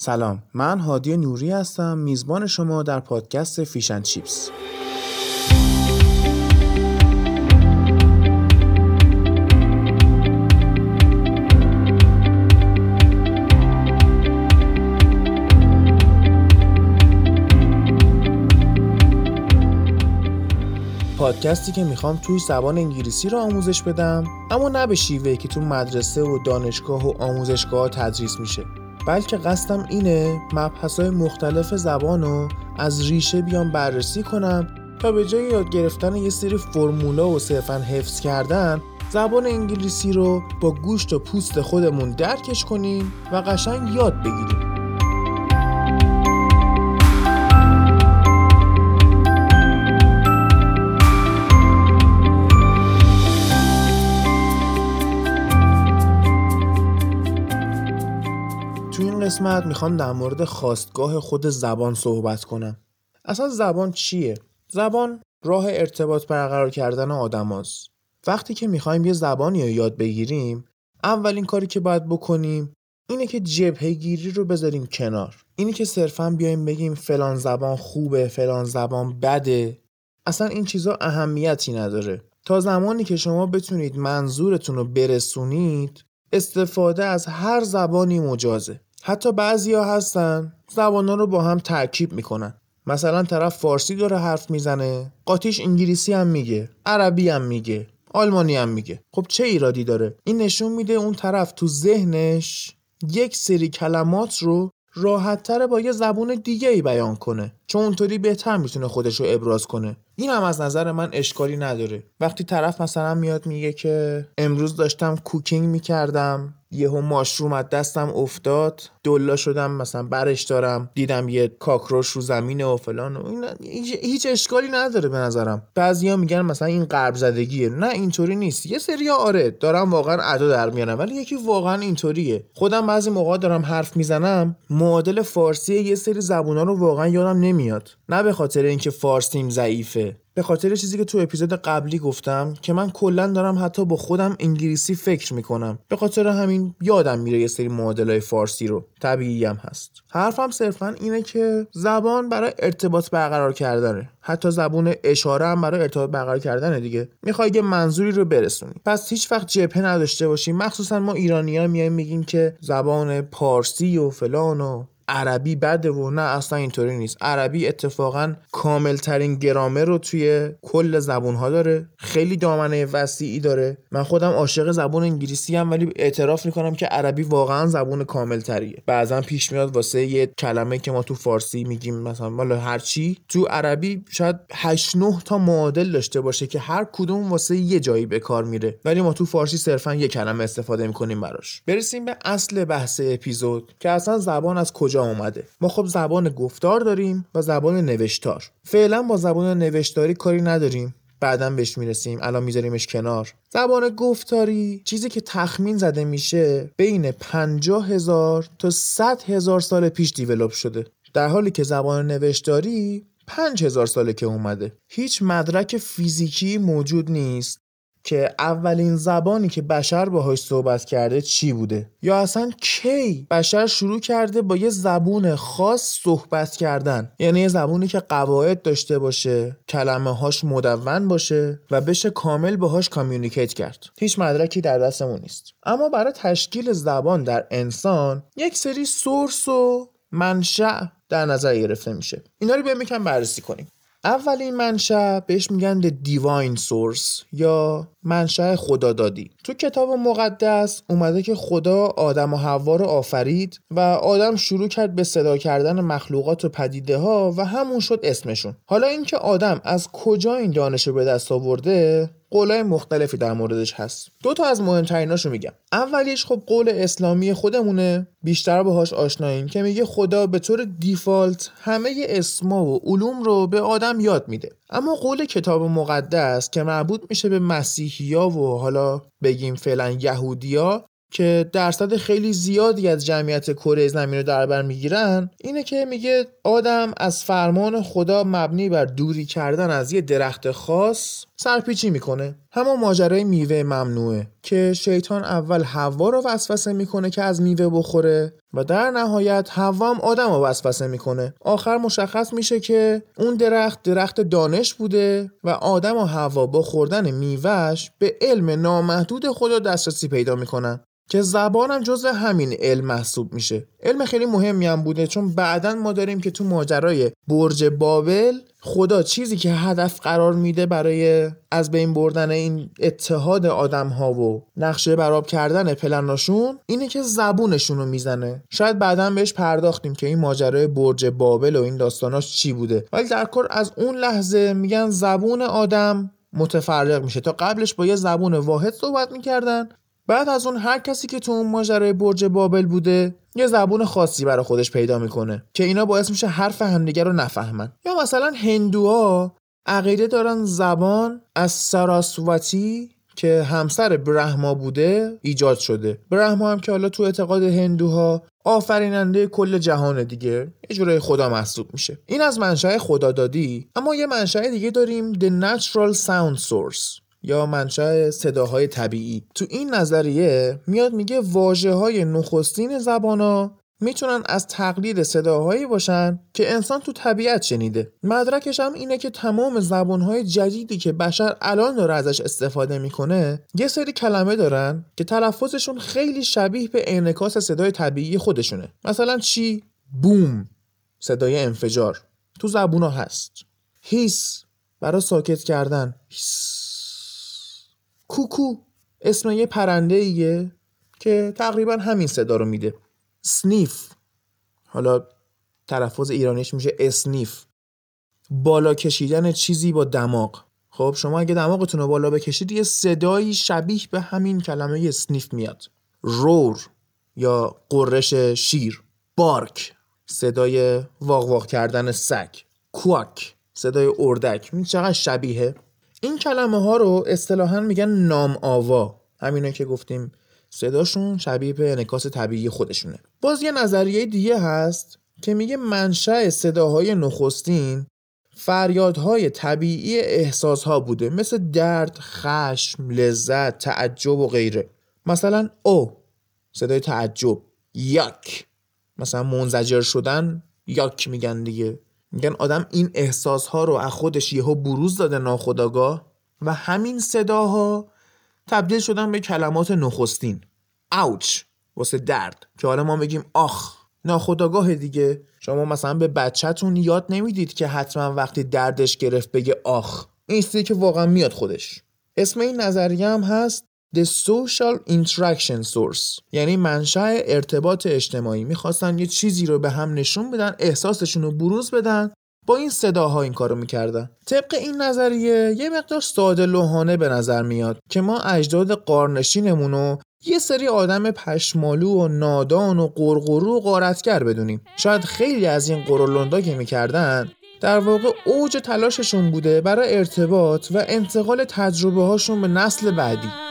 سلام من هادی نوری هستم میزبان شما در پادکست فیشن چیپس پادکستی که می‌خوام توی زبان انگلیسی رو آموزش بدم اما نه به شیوهی که تو مدرسه و دانشگاه و آموزشگاه تدریس میشه. بلکه قصدم اینه مبحث مختلف زبان رو از ریشه بیام بررسی کنم تا به جای یاد گرفتن یه سری فرمولا و صرفا حفظ کردن زبان انگلیسی رو با گوشت و پوست خودمون درکش کنیم و قشنگ یاد بگیریم. قسمت می‌خوام در مورد خواستگاه خود زبان صحبت کنم. اصلا زبان چیه؟ زبان راه ارتباط برقرار کردن آدم وقتی که می‌خوایم یه زبانی رو یاد بگیریم اولین کاری که باید بکنیم اینه که جبهه گیری رو بذاریم کنار. اینه که صرفا بیایم بگیم فلان زبان خوبه فلان زبان بده. اصلا این چیزا اهمیتی نداره. تا زمانی که شما بتونید منظورتون رو برسونید استفاده از هر زبانی مجازه. حتی بعضیا هستن زبانا رو با هم ترکیب می‌کنن. مثلا طرف فارسی داره حرف می‌زنه قاطیش انگلیسی هم میگه عربی هم میگه آلمانی هم میگه. خب چه ایرادی داره؟ این نشون میده اون طرف تو ذهنش یک سری کلمات رو راحت با یه زبون دیگه ای بیان کنه. چون اونطوری بهتر می‌تونه خودش رو ابراز کنه. این هم از نظر من اشکالی نداره. وقتی طرف مثلا میاد میگه که امروز داشتم کوکینگ می‌کردم یهو ماشروم از دستم افتاد. دلا شدم مثلا برش دارم دیدم یه کاکروش رو زمینه و فلان و این هیچ اشکالی نداره به نظرم. بعضیا میگن مثلا این قرب زدگیه. نه اینطوری نیست. یه سری آره دارم واقعا ادا در میارم ولی یکی واقعا اینطوریه. خودم بعضی موقع دارم حرف می‌زنم معادل فارسی یه سری زبونا رو واقعا یادم نمیاد. نه به خاطر اینکه فارسیم ضعیفه. به خاطر چیزی که تو اپیزود قبلی گفتم که من کلا دارم حتی با خودم انگلیسی فکر می‌کنم. به خاطر همین یادم میره یه سری معادلای فارسی رو. طبیعی هم هست. حرفم صرفا اینه که زبان برای ارتباط برقرار کردنه. حتی زبون اشاره هم برای ارتباط برقرار کردنه دیگه. می‌خوای یه منظوری رو برسونی. پس هیچ وقت جبهه نداشته باشیم مخصوصا ما ایرانی ها میایم میگیم که زبان پارسی و فلان و عربی بده و نه اصلا اینطوری نیست. عربی اتفاقا کامل ترین گرامر رو توی کل زبون ها داره. خیلی دامنه وسیعی داره. من خودم عاشق زبون انگلیسی هم ولی اعتراف می‌کنم که عربی واقعا زبون کامل تریه بعضا پیش میاد واسه یه کلمه که ما تو فارسی میگیم مثلا مالا هر چی. تو عربی شاید 8 9 تا معادل داشته باشه که هر کدوم واسه یه جایی به کار میره. ولی ما تو فارسی صرفا یه کلمه استفاده می‌کنیم براش. برسیم به اصل بحث اپیزود که اصلا زبان از کجا اومده. ما خب زبان گفتار داریم و زبان نوشتار. فعلا با زبان نوشتاری کاری نداریم. بعدا بهش می‌رسیم. الان میذاریمش کنار. زبان گفتاری چیزی که تخمین زده میشه بین 50 هزار تا 100 هزار سال پیش دیولوب شده. در حالی که زبان نوشتاری 5000 ساله که اومده. هیچ مدرک فیزیکی موجود نیست. که اولین زبانی که بشر باهاش صحبت کرده چی بوده؟ یا اصلا کی بشر شروع کرده با یه زبون خاص صحبت کردن؟ یعنی یه زبونی که قواعد داشته باشه کلمه هاش مدون باشه و بشه کامل باهاش کامیونیکیت کرد. هیچ مدرکی در دستمون نیست. اما برای تشکیل زبان در انسان یک سری سورس و منشأ در نظر گرفته میشه. اینا رو بیایم یکم بررسی کنیم. اولین منشأ بهش میگن دیواین سورس یا منشأ خدادادی. تو کتاب مقدس اومده که خدا آدم و حوا رو آفرید و آدم شروع کرد به صدا کردن مخلوقات و پدیده ها و همون شد اسمشون. حالا اینکه آدم از کجا این دانش رو به دست آورده قولای مختلفی در موردش هست. دو تا از مهمتریناشو میگم. اولیش خب قول اسلامی خودمونه. بیشتر باهاش آشناییم که میگه خدا به طور دیفالت همه اسما و علوم رو به آدم یاد میده. اما قول کتاب مقدس که مربوط میشه به مسیحیا و حالا بگیم فعلا یهودیا که درصد خیلی زیادی از جمعیت کره زمین رو در بر می‌گیرن اینه که میگه آدم از فرمان خدا مبنی بر دوری کردن از یه درخت خاص سرپیچی می‌کنه. همون ماجرای میوه ممنوعه. که شیطان اول حوا رو وسوسه می‌کنه که از میوه بخوره و در نهایت حوا هم آدم رو وسوسه می‌کنه. آخر مشخص میشه که اون درخت درخت دانش بوده و آدم و حوا با خوردن میوهش به علم نامحدود خدا دسترسی پیدا می‌کنن که زبانم جز همین علم محسوب میشه. علم خیلی مهمی هم بوده چون بعدا ما داریم که تو ماجرای برج بابل خدا چیزی که هدف قرار میده برای از بین بردن این اتحاد آدم ها و نقشه براب کردن پلناشون اینه که زبونشون رو می‌زنه. شاید بعدا بهش پرداختیم که این ماجرای برج بابل و این داستاناش چی بوده. ولی در کل از اون لحظه میگن زبون آدم متفرق میشه. تا قبلش با یه زبون واحد صحبت می‌کردن. بعد از اون هر کسی که تو اون ماجرای برج بابل بوده یه زبون خاصی برای خودش پیدا می‌کنه که اینا باعث میشه حرف همدیگه رو نفهمن. یا مثلا هندوها عقیده دارن زبان از سراسواتی که همسر برهما بوده ایجاد شده. برهما هم که حالا تو اعتقاد هندوها آفریننده کل جهان دیگه. یه جورای خدا محسوب میشه. این از منشأ خدادادی اما یه منشأ دیگه داریم The Natural Sound Source. یا منشأ صداهای طبیعی. تو این نظریه میاد میگه واجه های نخستین زبان ها می‌تونن از تقلید صداهایی باشن که انسان تو طبیعت شنیده. مدرکش هم اینه که تمام زبانهای جدیدی که بشر الان داره ازش استفاده می‌کنه یه سری کلمه دارن که تلفظشون خیلی شبیه به انعکاس صدای طبیعی خودشونه. مثلا چی؟ بوم صدای انفجار. تو زبونا هست. هیس برای ساکت کردن. هیس. کوکو اسم یه پرنده ایه که تقریبا همین صدا رو میده. سنیف. حالا تلفظ ایرانیش میشه اسنیف. بالا کشیدن چیزی با دماغ. خب شما اگه دماغتون رو بالا بکشید یه صدایی شبیه به همین کلمه اسنیف میاد. رور یا قررش شیر. بارک. صدای واق واق کردن سگ. کواک. صدای اردک. این چقدر شبیه این کلمه ها رو اصطلاحا میگن نام آوا همینه که گفتیم صداشون شبیه به انکاس طبیعی خودشونه. باز یه نظریه دیگه هست که میگه منشأ صداهای نخستین فریادهای طبیعی احساسها بوده مثل درد، خشم، لذت، تعجب و غیره. مثلا او صدای تعجب یاک. مثلا منزجر شدن یاک میگن دیگه. میگن آدم این احساس ها رو از خودش یهو بروز داده ناخداگاه و همین صداها تبدیل شدن به کلمات نخستین. اوچ واسه درد. که حالا ما بگیم آخ ناخداگاه دیگه. شما مثلا به بچهتون یاد نمی‌دید که حتما وقتی دردش گرفت بگه آخ. این که واقعا میاد خودش. اسم این نظریه هم هست The Social Interaction Source یعنی منشأ ارتباط اجتماعی. می‌خواستن یه چیزی رو به هم نشون بدن احساسشون رو بروز بدن با این صداها این کارو می‌کردن. طبق این نظریه یه مقدار ساده لوحانه به نظر میاد که ما اجداد قارنشینمون رو یه سری آدم پشمالو و نادان و قرقرو و قارتگر بدونیم. شاید خیلی از این قرولوندا که می‌کردن در واقع اوج تلاششون بوده برای ارتباط و انتقال تجربه هاشون به نسل بعدی.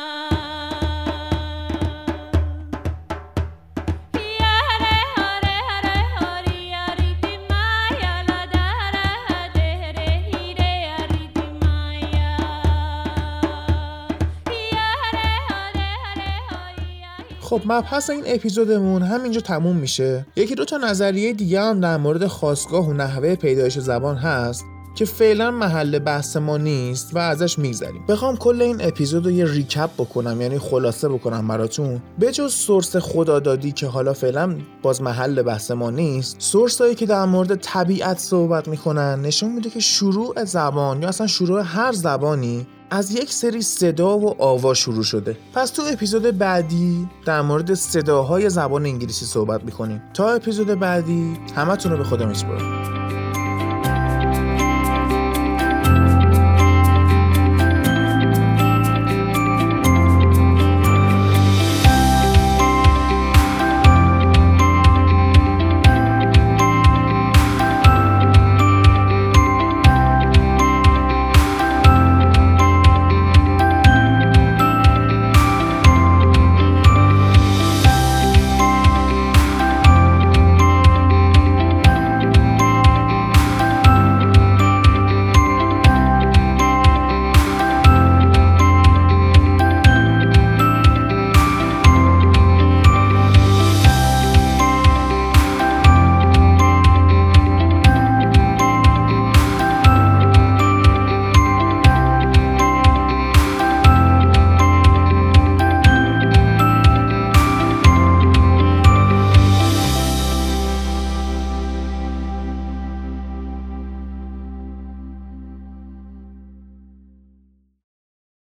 خب مبحث این اپیزودمون همینجا تموم میشه. یکی دو تا نظریه دیگه هم در مورد خواستگاه و نحوه پیدایش زبان هست که فعلا محل بحث ما نیست و ازش میگذریم. بخوام کل این اپیزود رو یه ریکپ بکنم یعنی خلاصه بکنم براتون. به جز سورس خدادادی که حالا فعلا باز محل بحث ما نیست سورس هایی که در مورد طبیعت صحبت می‌کنن نشون میده که شروع زبان یا اصلا شروع هر زبانی از یک سری صدا و آوا شروع شده. پس تو اپیزود بعدی در مورد صداهای زبان انگلیسی صحبت می‌کنیم. تا اپیزود بعدی همتون رو به خدا میسپارم.